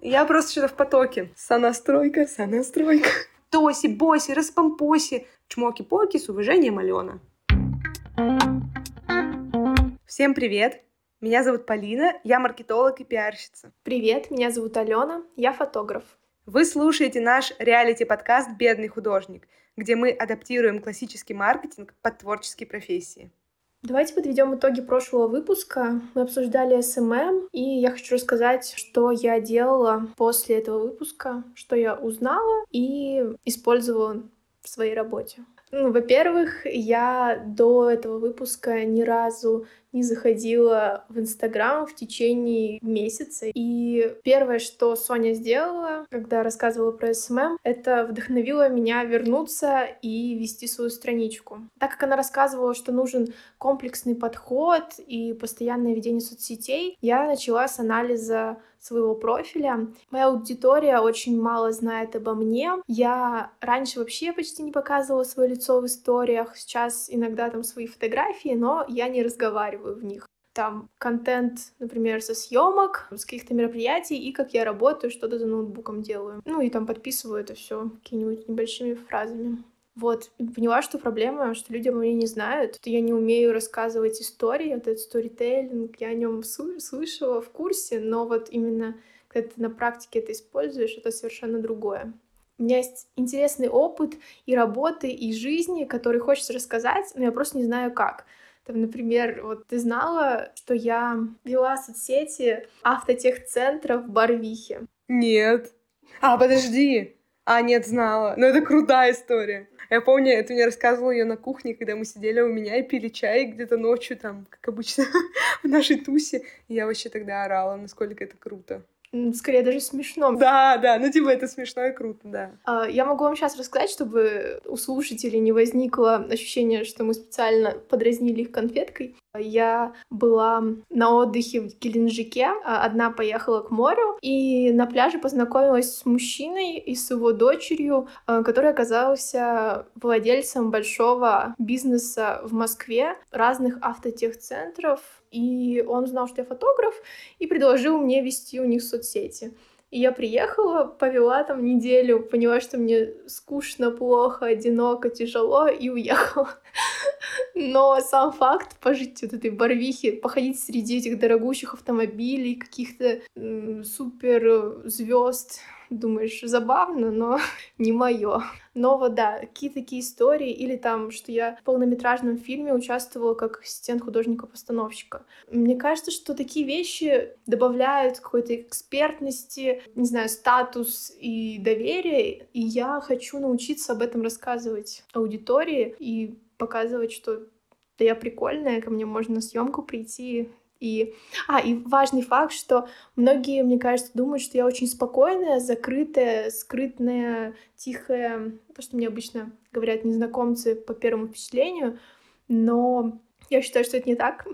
Я просто что-то в потоке. Сонастройка, сонастройка. Тоси, боси, распомпоси. Чмоки-поки с уважением, Алена. Всем привет! Меня зовут Полина, я маркетолог и пиарщица. Привет, меня зовут Алена, я фотограф. Вы слушаете наш реалити-подкаст «Бедный художник», где мы адаптируем классический маркетинг под творческие профессии. Давайте подведем итоги прошлого выпуска. Мы обсуждали SMM, и я хочу рассказать, что я делала после этого выпуска, что я узнала и использовала в своей работе. Ну, во-первых, я до этого выпуска ни разу не заходила в Инстаграм в течение месяца. И первое, что Соня сделала, когда рассказывала про SMM, это вдохновило меня вернуться и вести свою страничку. Так как она рассказывала, что нужен комплексный подход и постоянное ведение соцсетей, я начала с анализа своего профиля. Моя аудитория очень мало знает обо мне. Я раньше вообще почти не показывала свое лицо в историях, сейчас иногда там свои фотографии, но я не разговариваю в них там контент, например, со съемок, с каких-то мероприятий, и как я работаю, что-то за ноутбуком делаю. Ну и там подписываю это все какими-нибудь небольшими фразами. Вот, поняла, что проблема, что люди мне не знают, я не умею рассказывать истории, вот этот сторителлинг, я о нем слышала в курсе, но вот именно когда ты на практике это используешь, это совершенно другое. У меня есть интересный опыт и работы, и жизни, который хочется рассказать, но я просто не знаю как. Там, например, вот ты знала, что я вела соцсети автотехцентра в Барвихе? Нет. А, подожди. А, нет, знала. Но это крутая история. Я помню, ты мне рассказывала ее на кухне, когда мы сидели у меня и пили чай где-то ночью, там, как обычно, в нашей тусе. И я вообще тогда орала, насколько это круто. Скорее даже смешно. Да, да, ну типа это смешно и круто, да. А, я могу вам сейчас рассказать, чтобы у слушателей не возникло ощущение, что мы специально подразнили их конфеткой. Я была на отдыхе в Геленджике, а, одна поехала к морю, и на пляже познакомилась с мужчиной и с его дочерью, а, который оказался владельцем большого бизнеса в Москве, разных автотехцентров, и он знал, что я фотограф, и предложил мне вести у них соцсети. И я приехала, повела там неделю, поняла, что мне скучно, плохо, одиноко, тяжело, и уехала. Но сам факт пожить вот этой барвихе, походить среди этих дорогущих автомобилей, каких-то супер звезд, думаешь, забавно, но не мое. Но вот да, какие такие истории, или там, что я в полнометражном фильме участвовала как ассистент художника-постановщика. Мне кажется, что такие вещи добавляют какой-то экспертности, не знаю, статус и доверие, и я хочу научиться об этом рассказывать аудитории и показывать, что да я прикольная, ко мне можно на съемку прийти и, а, и важный факт, что многие, мне кажется, думают, что я очень спокойная, закрытая, скрытная, тихая, то, что мне обычно говорят незнакомцы по первому впечатлению, но я считаю, что это не так.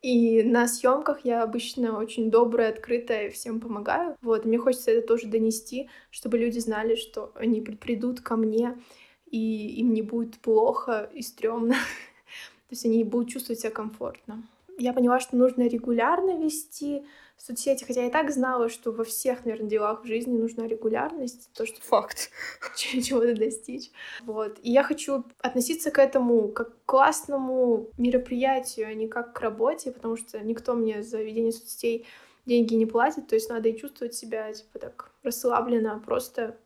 И на съемках я обычно очень добрая, открытая, всем помогаю. Вот, мне хочется это тоже донести, чтобы люди знали, что они придут ко мне, и им не будет плохо и стрёмно. То есть они будут чувствовать себя комфортно я поняла, что нужно регулярно вести соцсети, хотя я и так знала, что во всех, наверное, делах в жизни нужна регулярность, то, что факт чего-то достичь. Вот. И я хочу относиться к этому как к классному мероприятию, а не как к работе, потому что никто мне за ведение соцсетей деньги не платит, то есть надо и чувствовать себя, типа, так расслабленно, просто,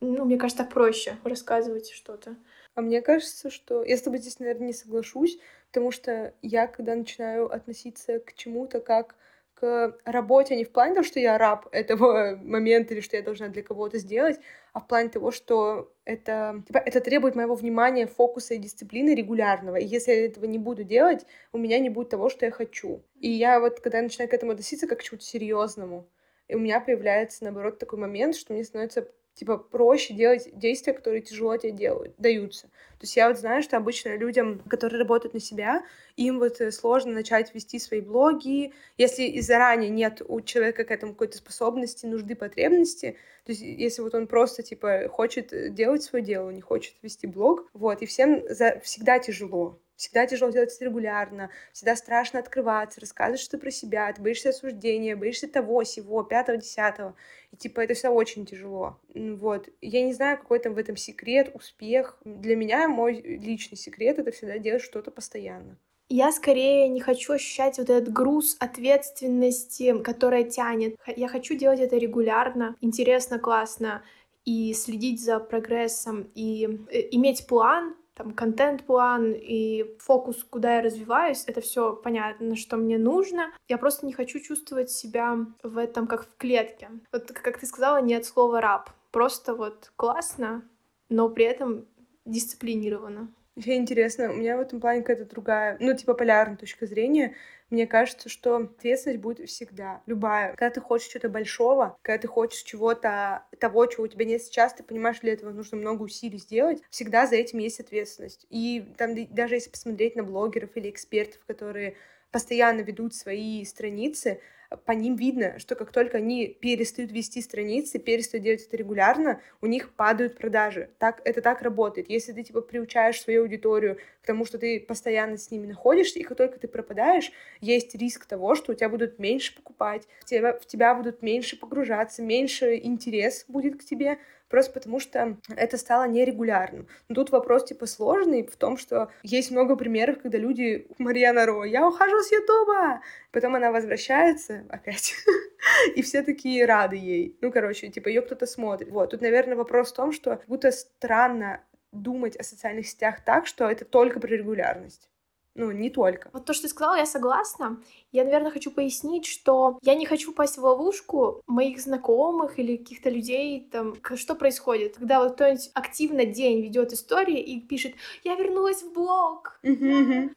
ну, мне кажется, так проще рассказывать что-то. А мне кажется, что я с тобой здесь, наверное, не соглашусь, потому что я, когда начинаю относиться к чему-то как к работе, а не в плане того, что я раб этого момента или что я должна для кого-то сделать, а в плане того, что это, типа, это требует моего внимания, фокуса и дисциплины регулярного. И если я этого не буду делать, у меня не будет того, что я хочу. И я вот, когда я начинаю к этому относиться как к чему-то серьезному, и у меня появляется, наоборот, такой момент, что мне становится типа проще делать действия, которые тяжело тебе делают, даются. То есть я вот знаю, что обычно людям, которые работают на себя, им вот э, сложно начать вести свои блоги, если и заранее нет у человека к этому какой-то способности, нужды, потребности. То есть если вот он просто типа хочет э, делать свое дело, не хочет вести блог, вот, и всем за... всегда тяжело Всегда тяжело делать это регулярно, всегда страшно открываться, рассказывать что про себя, ты боишься осуждения, боишься того, сего, пятого, десятого. И типа это все очень тяжело. Вот. Я не знаю, какой там в этом секрет, успех. Для меня мой личный секрет — это всегда делать что-то постоянно. Я скорее не хочу ощущать вот этот груз ответственности, которая тянет. Я хочу делать это регулярно, интересно, классно, и следить за прогрессом, и э, иметь план, там, контент-план и фокус, куда я развиваюсь, это все понятно, что мне нужно. Я просто не хочу чувствовать себя в этом как в клетке. Вот, как ты сказала, нет слова «раб». Просто вот классно, но при этом дисциплинированно. Вообще интересно, у меня в этом плане какая-то другая, ну, типа полярная точка зрения. Мне кажется, что ответственность будет всегда, любая. Когда ты хочешь чего-то большого, когда ты хочешь чего-то, того, чего у тебя нет сейчас, ты понимаешь, для этого нужно много усилий сделать, всегда за этим есть ответственность. И там даже если посмотреть на блогеров или экспертов, которые постоянно ведут свои страницы, по ним видно, что как только они перестают вести страницы, перестают делать это регулярно, у них падают продажи. Так, это так работает. Если ты, типа, приучаешь свою аудиторию к тому, что ты постоянно с ними находишься, и как только ты пропадаешь, есть риск того, что у тебя будут меньше покупать, тебя, в тебя будут меньше погружаться, меньше интерес будет к тебе, просто потому что это стало нерегулярным. Но тут вопрос типа сложный в том, что есть много примеров, когда люди, Марьяна Ро, я ухожу с Ютуба, потом она возвращается опять, и все такие рады ей. Ну, короче, типа ее кто-то смотрит. Вот, тут, наверное, вопрос в том, что будто странно думать о социальных сетях так, что это только про регулярность. Ну, не только. Вот то, что ты сказала, я согласна. Я, наверное, хочу пояснить, что я не хочу попасть в ловушку моих знакомых или каких-то людей, там, что происходит, когда вот кто-нибудь активно день ведет истории и пишет, я вернулась в блог,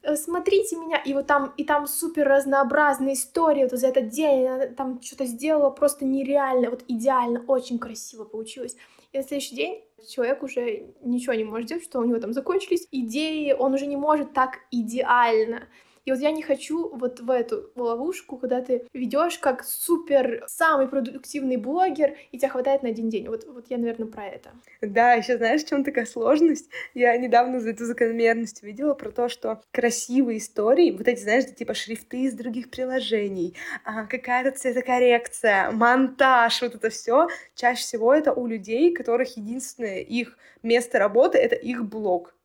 э, смотрите меня, и вот там, и там супер разнообразные истории, вот за этот день она там что-то сделала просто нереально, вот идеально, очень красиво получилось. И на следующий день человек уже ничего не может делать, что у него там закончились идеи, он уже не может так идеально. И вот я не хочу вот в эту ловушку, когда ты ведешь как супер самый продуктивный блогер, и тебя хватает на один день. Вот, вот я, наверное, про это. Да, еще знаешь, в чем такая сложность? Я недавно за эту закономерность видела про то, что красивые истории, вот эти, знаешь, типа шрифты из других приложений, а, какая-то цветокоррекция, монтаж, вот это все, чаще всего это у людей, которых единственное их место работы — это их блог.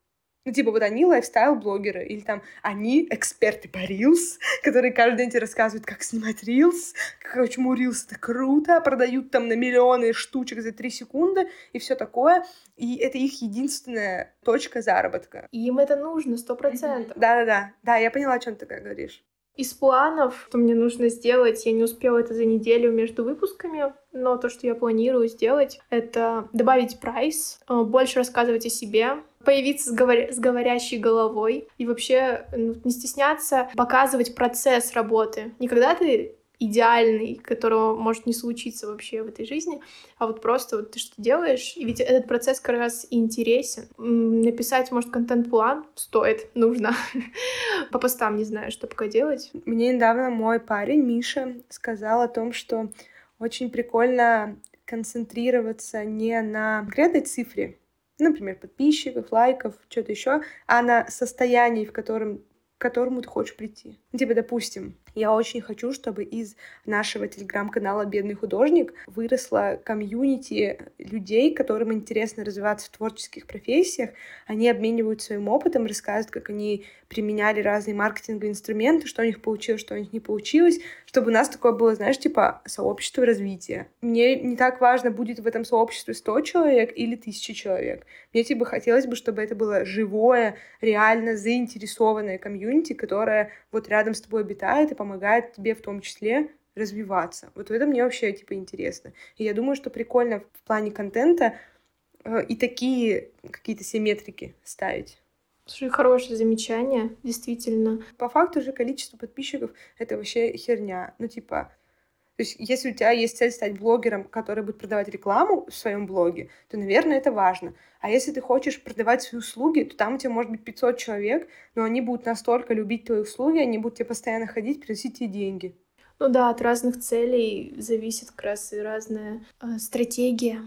Ну, типа, вот они лайфстайл-блогеры, или там они эксперты по Reels, которые каждый день тебе рассказывают, как снимать как, почему Reels это круто, продают там на миллионы штучек за три секунды и все такое. И это их единственная точка заработка. И им это нужно, сто процентов. Да-да-да, да, я поняла, о чем ты говоришь. Из планов, что мне нужно сделать, я не успела это за неделю между выпусками, но то, что я планирую сделать, это добавить прайс, э, больше рассказывать о себе, появиться с, говоря... с говорящей головой и вообще ну, не стесняться показывать процесс работы. Не когда ты идеальный, которого может не случиться вообще в этой жизни, а вот просто вот ты что делаешь, и ведь этот процесс как раз интересен. Написать, может, контент-план стоит, нужно. По постам не знаю, что пока делать. Мне недавно мой парень Миша сказал о том, что очень прикольно концентрироваться не на конкретной цифре, например, подписчиков, лайков, что-то еще, а на состоянии, в котором к которому ты хочешь прийти. Ну, типа, допустим, я очень хочу, чтобы из нашего телеграм-канала «Бедный художник» выросла комьюнити людей, которым интересно развиваться в творческих профессиях. Они обменивают своим опытом, рассказывают, как они применяли разные маркетинговые инструменты, что у них получилось, что у них не получилось, чтобы у нас такое было, знаешь, типа сообщество развития. Мне не так важно, будет в этом сообществе 100 человек или 1000 человек. Мне типа хотелось бы, чтобы это было живое, реально заинтересованное комьюнити, которое вот рядом с тобой обитает и помогает тебе в том числе развиваться. Вот это мне вообще, типа, интересно. И я думаю, что прикольно в плане контента э, и такие какие-то все метрики ставить. Слушай, хорошее замечание, действительно. По факту же количество подписчиков — это вообще херня. Ну, типа, то есть, если у тебя есть цель стать блогером, который будет продавать рекламу в своем блоге, то, наверное, это важно. А если ты хочешь продавать свои услуги, то там у тебя может быть 500 человек, но они будут настолько любить твои услуги, они будут тебе постоянно ходить, приносить тебе деньги. Ну да, от разных целей зависит как раз и разная э, стратегия.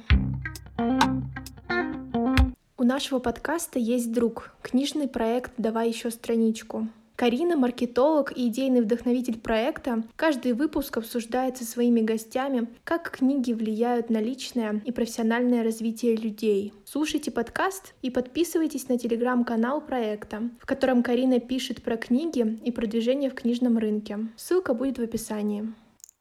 У нашего подкаста есть друг, книжный проект «Давай еще страничку». Карина – маркетолог и идейный вдохновитель проекта. Каждый выпуск обсуждает со своими гостями, как книги влияют на личное и профессиональное развитие людей. Слушайте подкаст и подписывайтесь на телеграм-канал проекта, в котором Карина пишет про книги и продвижение в книжном рынке. Ссылка будет в описании.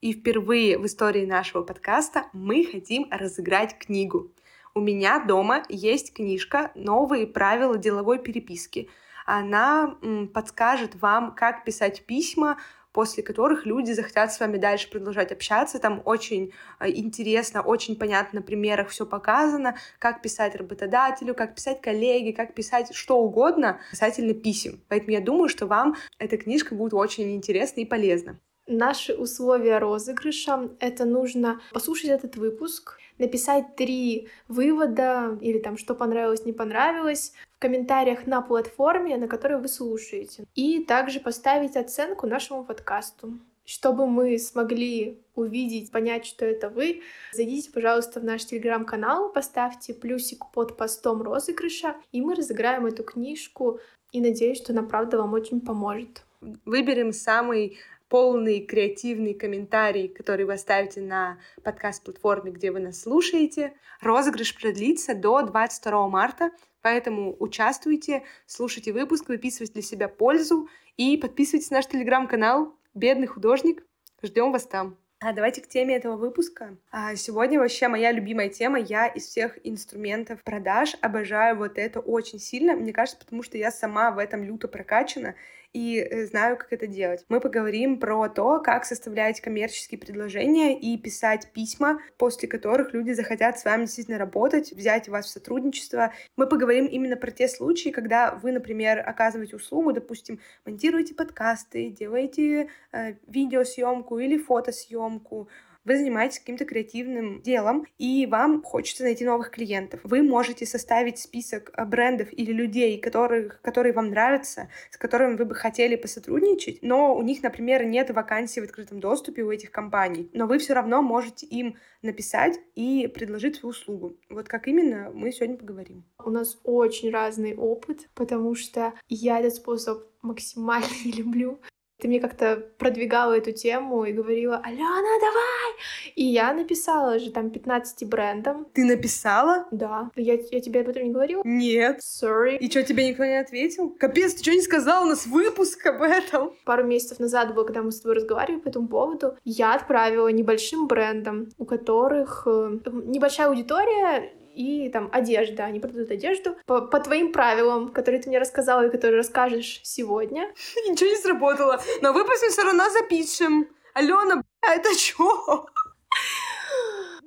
И впервые в истории нашего подкаста мы хотим разыграть книгу. У меня дома есть книжка «Новые правила деловой переписки», она подскажет вам, как писать письма, после которых люди захотят с вами дальше продолжать общаться. Там очень э, интересно, очень понятно на примерах все показано, как писать работодателю, как писать коллеге, как писать что угодно касательно писем. Поэтому я думаю, что вам эта книжка будет очень интересна и полезна. Наши условия розыгрыша — это нужно послушать этот выпуск, написать три вывода или там, что понравилось, не понравилось в комментариях на платформе, на которой вы слушаете. И также поставить оценку нашему подкасту. Чтобы мы смогли увидеть, понять, что это вы, зайдите, пожалуйста, в наш телеграм-канал, поставьте плюсик под постом розыгрыша, и мы разыграем эту книжку, и надеюсь, что она правда вам очень поможет. Выберем самый полный креативный комментарий, который вы оставите на подкаст-платформе, где вы нас слушаете. Розыгрыш продлится до 22 марта, поэтому участвуйте, слушайте выпуск, выписывайте для себя пользу и подписывайтесь на наш телеграм-канал «Бедный художник». Ждем вас там. А давайте к теме этого выпуска. А сегодня вообще моя любимая тема. Я из всех инструментов продаж обожаю вот это очень сильно. Мне кажется, потому что я сама в этом люто прокачана и э, знаю, как это делать. Мы поговорим про то, как составлять коммерческие предложения и писать письма, после которых люди захотят с вами действительно работать, взять вас в сотрудничество. Мы поговорим именно про те случаи, когда вы, например, оказываете услугу, допустим, монтируете подкасты, делаете э, видеосъемку или фотосъемку, вы занимаетесь каким-то креативным делом, и вам хочется найти новых клиентов. Вы можете составить список э, брендов или людей, которых, которые вам нравятся, с которыми вы бы хотели посотрудничать, но у них, например, нет вакансий в открытом доступе у этих компаний, но вы все равно можете им написать и предложить свою услугу. Вот как именно, мы сегодня поговорим. У нас очень разный опыт, потому что я этот способ максимально не люблю ты мне как-то продвигала эту тему и говорила, Алена, давай! И я написала же там 15 брендам. Ты написала? Да. Я, я тебе об этом не говорила? Нет. Sorry. И что, тебе никто не ответил? Капец, ты что не сказал? У нас выпуск об этом. Пару месяцев назад было, когда мы с тобой разговаривали по этому поводу, я отправила небольшим брендам, у которых э, небольшая аудитория, и там одежда. Они продают одежду по, по твоим правилам, которые ты мне рассказала и которые расскажешь сегодня. Ничего не сработало. Но выпуск мы все равно запишем. Алена, бля, это что?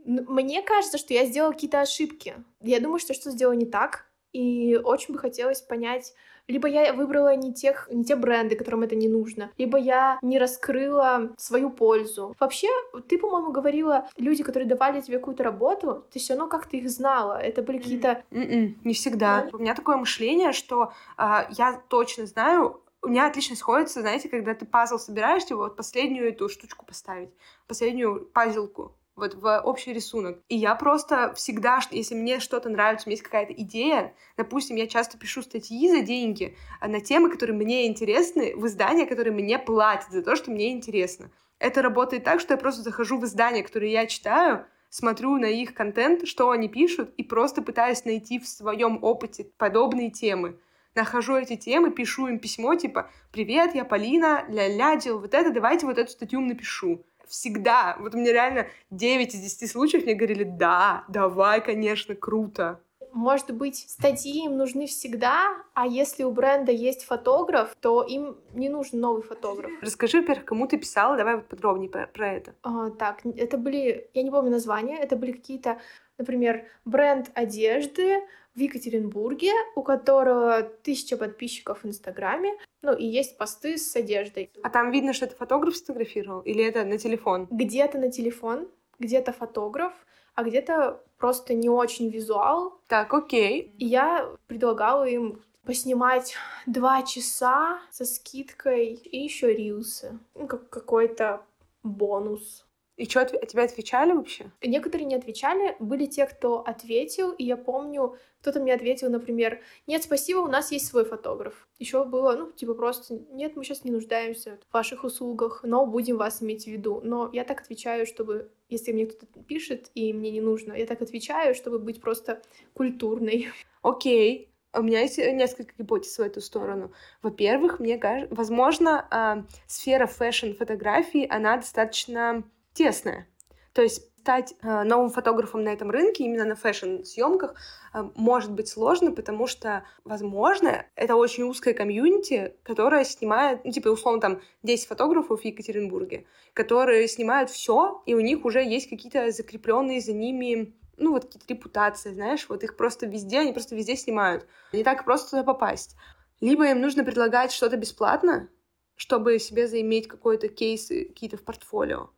Мне кажется, что я сделала какие-то ошибки. Я думаю, что что сделала не так. И очень бы хотелось понять, либо я выбрала не, тех, не те бренды, которым это не нужно, либо я не раскрыла свою пользу. Вообще, ты, по-моему, говорила, люди, которые давали тебе какую-то работу, ты все равно как-то их знала. Это были какие-то... М-м, не всегда. Да? У меня такое мышление, что э, я точно знаю, у меня отлично сходится, знаете, когда ты пазл собираешь, типа вот последнюю эту штучку поставить, последнюю пазлку вот в общий рисунок. И я просто всегда, если мне что-то нравится, у меня есть какая-то идея, допустим, я часто пишу статьи за деньги а, на темы, которые мне интересны, в издания, которые мне платят за то, что мне интересно. Это работает так, что я просто захожу в издания, которые я читаю, смотрю на их контент, что они пишут, и просто пытаюсь найти в своем опыте подобные темы. Нахожу эти темы, пишу им письмо, типа «Привет, я Полина, ля-ля, делал вот это, давайте вот эту статью напишу» всегда, вот у меня реально 9 из 10 случаев мне говорили, да, давай, конечно, круто. Может быть, статьи им нужны всегда, а если у бренда есть фотограф, то им не нужен новый фотограф. Расскажи, во-первых, кому ты писала, давай вот подробнее про, про это. А, так, это были, я не помню название, это были какие-то, например, бренд одежды, в Екатеринбурге, у которого тысяча подписчиков в Инстаграме, ну и есть посты с одеждой. А там видно, что это фотограф сфотографировал или это на телефон? Где-то на телефон, где-то фотограф, а где-то просто не очень визуал. Так, окей. И я предлагала им поснимать два часа со скидкой и еще рилсы. Ну, как какой-то бонус. И что, тебе отвечали вообще? Некоторые не отвечали. Были те, кто ответил, и я помню, кто-то мне ответил, например, «Нет, спасибо, у нас есть свой фотограф». Еще было, ну, типа просто «Нет, мы сейчас не нуждаемся в ваших услугах, но будем вас иметь в виду». Но я так отвечаю, чтобы, если мне кто-то пишет, и мне не нужно, я так отвечаю, чтобы быть просто культурной. Окей. У меня есть несколько гипотез в эту сторону. Во-первых, мне кажется, возможно, э, сфера фэшн-фотографии, она достаточно тесная. То есть стать э, новым фотографом на этом рынке, именно на фэшн-съемках, э, может быть сложно, потому что, возможно, это очень узкая комьюнити, которая снимает, ну, типа, условно, там, 10 фотографов в Екатеринбурге, которые снимают все, и у них уже есть какие-то закрепленные за ними ну, вот какие-то репутации, знаешь, вот их просто везде, они просто везде снимают. Не так просто туда попасть. Либо им нужно предлагать что-то бесплатно, чтобы себе заиметь какой-то кейс, какие-то в портфолио.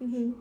Угу.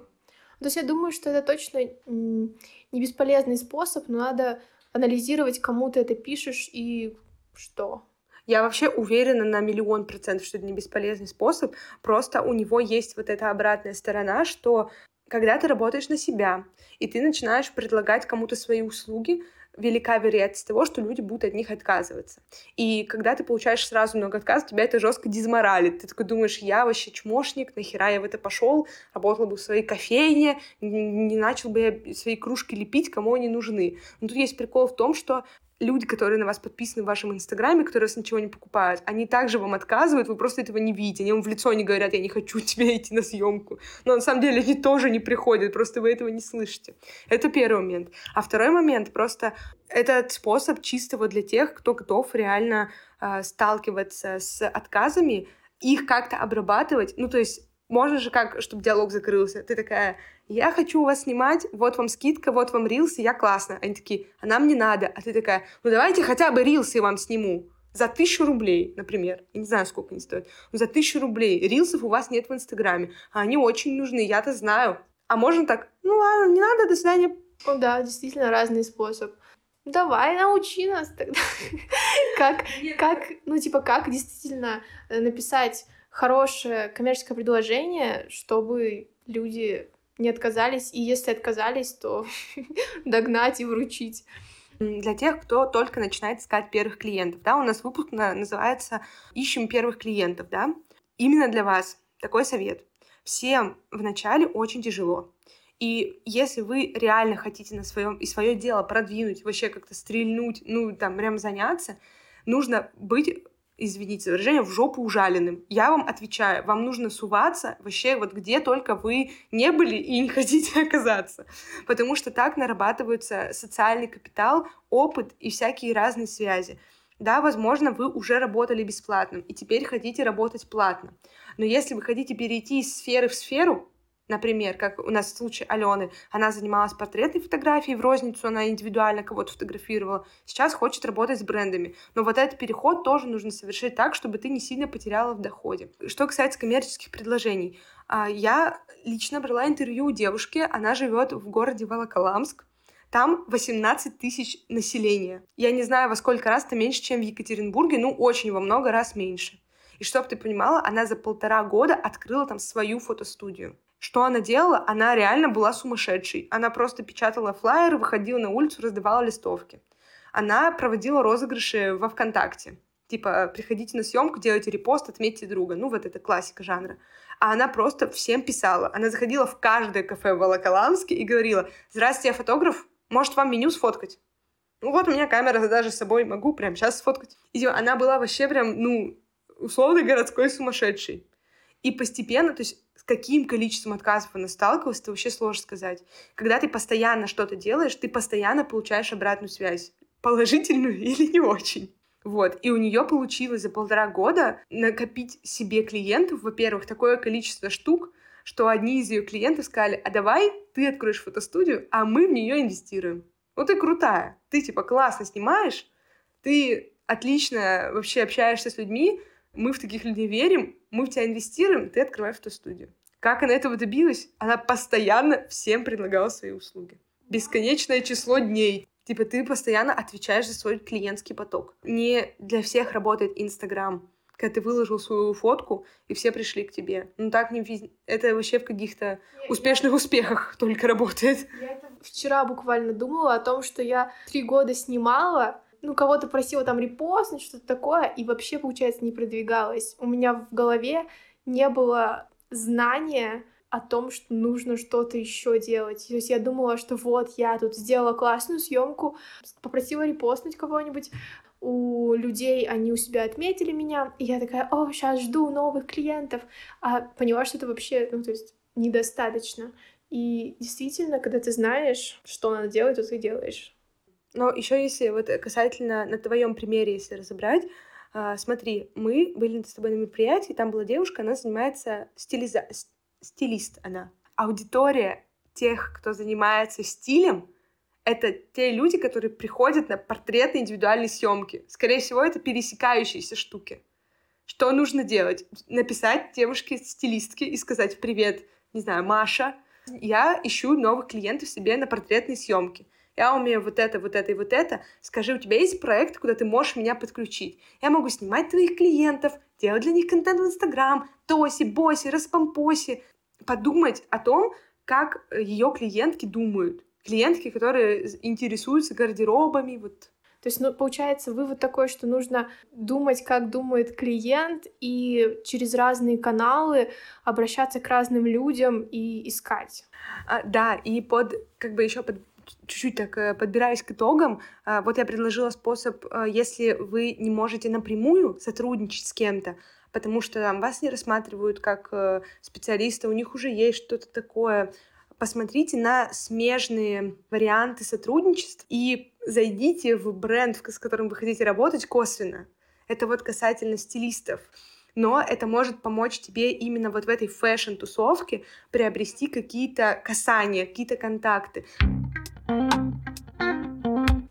То есть я думаю, что это точно не бесполезный способ, но надо анализировать, кому ты это пишешь и что. Я вообще уверена на миллион процентов, что это не бесполезный способ. Просто у него есть вот эта обратная сторона, что когда ты работаешь на себя, и ты начинаешь предлагать кому-то свои услуги, велика вероятность того, что люди будут от них отказываться. И когда ты получаешь сразу много отказов, тебя это жестко дизморалит. Ты такой думаешь, я вообще чмошник, нахера я в это пошел, работал бы в своей кофейне, не начал бы я свои кружки лепить, кому они нужны. Но тут есть прикол в том, что люди, которые на вас подписаны в вашем инстаграме, которые вас ничего не покупают, они также вам отказывают, вы просто этого не видите. Они вам в лицо не говорят, я не хочу тебе идти на съемку. Но на самом деле они тоже не приходят, просто вы этого не слышите. Это первый момент. А второй момент, просто этот способ чистого для тех, кто готов реально э, сталкиваться с отказами, их как-то обрабатывать. Ну, то есть можно же как, чтобы диалог закрылся. Ты такая, я хочу у вас снимать, вот вам скидка, вот вам рилсы, я классно. Они такие, а нам не надо. А ты такая, ну давайте хотя бы рилсы вам сниму. За тысячу рублей, например. Я не знаю, сколько они стоят. Но за тысячу рублей. Рилсов у вас нет в Инстаграме. А они очень нужны, я-то знаю. А можно так, ну ладно, не надо, до свидания. Ну да, действительно разный способ. Давай, научи нас тогда. как, как, ну типа, как действительно э, написать хорошее коммерческое предложение, чтобы люди не отказались, и если отказались, то догнать и вручить. Для тех, кто только начинает искать первых клиентов, да, у нас выпуск называется «Ищем первых клиентов», да. Именно для вас такой совет. Всем вначале очень тяжело. И если вы реально хотите на своем и свое дело продвинуть, вообще как-то стрельнуть, ну, там, прям заняться, нужно быть извините за выражение, в жопу ужаленным. Я вам отвечаю, вам нужно суваться вообще вот где только вы не были и не хотите оказаться. Потому что так нарабатывается социальный капитал, опыт и всякие разные связи. Да, возможно, вы уже работали бесплатно и теперь хотите работать платно. Но если вы хотите перейти из сферы в сферу, Например, как у нас в случае Алены, она занималась портретной фотографией, в розницу она индивидуально кого-то фотографировала, сейчас хочет работать с брендами. Но вот этот переход тоже нужно совершить так, чтобы ты не сильно потеряла в доходе. Что касается коммерческих предложений, а, я лично брала интервью у девушки, она живет в городе Волоколамск, там 18 тысяч населения. Я не знаю, во сколько раз это меньше, чем в Екатеринбурге, ну, очень во много раз меньше. И чтобы ты понимала, она за полтора года открыла там свою фотостудию. Что она делала? Она реально была сумасшедшей. Она просто печатала флайеры, выходила на улицу, раздавала листовки. Она проводила розыгрыши во ВКонтакте. Типа, приходите на съемку, делайте репост, отметьте друга. Ну, вот это классика жанра. А она просто всем писала. Она заходила в каждое кафе в Волоколамске и говорила, «Здрасте, я фотограф, может вам меню сфоткать?» Ну вот у меня камера даже с собой, могу прямо сейчас сфоткать. И она была вообще прям, ну, условно городской сумасшедший. И постепенно, то есть каким количеством отказов она сталкивалась, это вообще сложно сказать. Когда ты постоянно что-то делаешь, ты постоянно получаешь обратную связь. Положительную или не очень. Вот. И у нее получилось за полтора года накопить себе клиентов, во-первых, такое количество штук, что одни из ее клиентов сказали, а давай ты откроешь фотостудию, а мы в нее инвестируем. Вот ты крутая. Ты типа классно снимаешь, ты отлично вообще общаешься с людьми, мы в таких людей верим, мы в тебя инвестируем, ты открываешь фотостудию. Как она этого добилась? Она постоянно всем предлагала свои услуги. Бесконечное число дней. Типа ты постоянно отвечаешь за свой клиентский поток. Не для всех работает Инстаграм. когда ты выложил свою фотку, и все пришли к тебе. Ну так не вез... Это вообще в каких-то успешных успехах только работает. Я вчера буквально думала о том, что я три года снимала, ну, кого-то просила там репостнуть, что-то такое, и вообще, получается, не продвигалась. У меня в голове не было знания о том, что нужно что-то еще делать. То есть я думала, что вот я тут сделала классную съемку, попросила репостнуть кого-нибудь, у людей они у себя отметили меня, и я такая, о, сейчас жду новых клиентов, а поняла, что это вообще, ну, то есть недостаточно. И действительно, когда ты знаешь, что надо делать, то ты делаешь. Но еще если вот касательно на твоем примере, если разобрать, а, смотри, мы были с тобой на мероприятии, там была девушка, она занимается стилиза... стилист она. Аудитория тех, кто занимается стилем, это те люди, которые приходят на портреты индивидуальной съемки. Скорее всего, это пересекающиеся штуки. Что нужно делать? Написать девушке-стилистке и сказать «Привет, не знаю, Маша, я ищу новых клиентов себе на портретной съемке я умею вот это, вот это и вот это, скажи, у тебя есть проект, куда ты можешь меня подключить? Я могу снимать твоих клиентов, делать для них контент в Инстаграм, тоси, боси, распомпоси, подумать о том, как ее клиентки думают. Клиентки, которые интересуются гардеробами, вот то есть, ну, получается, вывод такой, что нужно думать, как думает клиент, и через разные каналы обращаться к разным людям и искать. А, да, и под, как бы еще под чуть-чуть так э, подбираюсь к итогам, а, вот я предложила способ, а, если вы не можете напрямую сотрудничать с кем-то, потому что там вас не рассматривают как э, специалиста, у них уже есть что-то такое, посмотрите на смежные варианты сотрудничеств и зайдите в бренд, с которым вы хотите работать, косвенно. Это вот касательно стилистов. Но это может помочь тебе именно вот в этой fashion-тусовке приобрести какие-то касания, какие-то контакты.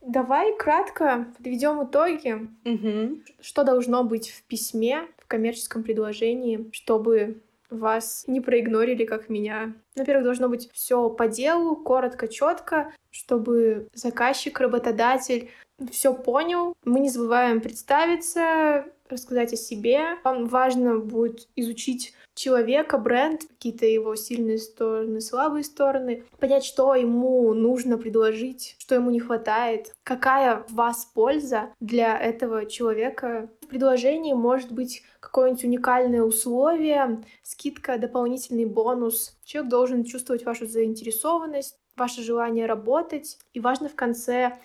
Давай кратко подведем итоги. Угу. Что должно быть в письме, в коммерческом предложении, чтобы вас не проигнорили, как меня. Во-первых, должно быть все по делу, коротко, четко, чтобы заказчик, работодатель все понял. Мы не забываем представиться, рассказать о себе. Вам важно будет изучить человека, бренд, какие-то его сильные стороны, слабые стороны, понять, что ему нужно предложить, что ему не хватает, какая в вас польза для этого человека. В предложении может быть какое-нибудь уникальное условие, скидка, дополнительный бонус. Человек должен чувствовать вашу заинтересованность, ваше желание работать. И важно в конце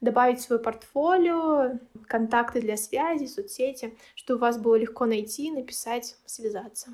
добавить в свое портфолио, контакты для связи, соцсети, чтобы вас было легко найти, написать, связаться.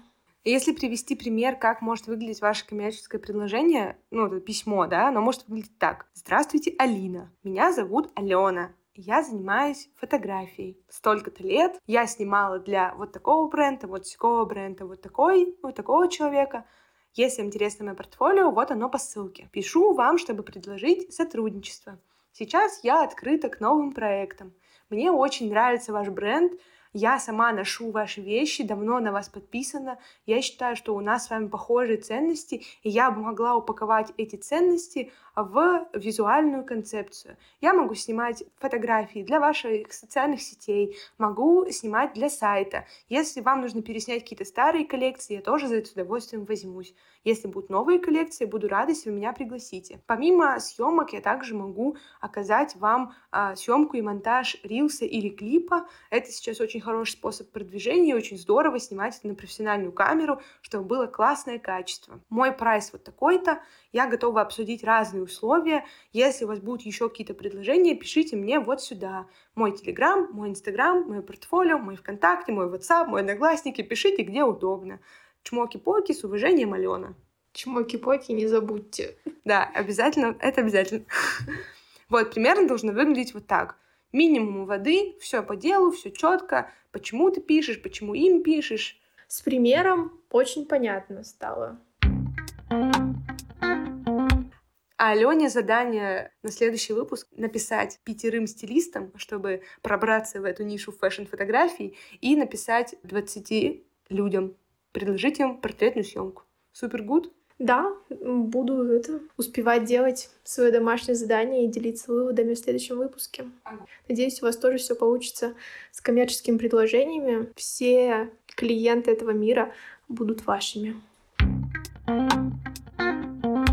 Если привести пример, как может выглядеть ваше коммерческое предложение, ну, это письмо, да, оно может выглядеть так. Здравствуйте, Алина. Меня зовут Алена. Я занимаюсь фотографией. Столько-то лет я снимала для вот такого бренда, вот такого бренда, вот такой, вот такого человека. Если интересно мое портфолио, вот оно по ссылке. Пишу вам, чтобы предложить сотрудничество. Сейчас я открыта к новым проектам. Мне очень нравится ваш бренд, я сама ношу ваши вещи, давно на вас подписана. Я считаю, что у нас с вами похожие ценности, и я бы могла упаковать эти ценности в визуальную концепцию. Я могу снимать фотографии для ваших социальных сетей, могу снимать для сайта. Если вам нужно переснять какие-то старые коллекции, я тоже за это с удовольствием возьмусь. Если будут новые коллекции, буду рада, если вы меня пригласите. Помимо съемок, я также могу оказать вам а, съемку и монтаж рилса или клипа. Это сейчас очень хороший способ продвижения, очень здорово снимать это на профессиональную камеру, чтобы было классное качество. Мой прайс вот такой-то. Я готова обсудить разные условия. Если у вас будут еще какие-то предложения, пишите мне вот сюда. Мой Телеграм, мой Инстаграм, мое портфолио, мой ВКонтакте, мой WhatsApp, мой Одноклассники. Пишите, где удобно. Чмоки-поки с уважением, Алена. Чмоки-поки не забудьте. Да, обязательно, это обязательно. Вот, примерно должно выглядеть вот так. Минимум воды, все по делу, все четко. Почему ты пишешь, почему им пишешь. С примером очень понятно стало. А Алене задание на следующий выпуск написать пятерым стилистам, чтобы пробраться в эту нишу фэшн-фотографий и написать 20 людям, предложить им портретную съемку. Супер гуд? Да, буду это успевать делать свое домашнее задание и делиться выводами в следующем выпуске. Надеюсь, у вас тоже все получится с коммерческими предложениями. Все клиенты этого мира будут вашими. thank you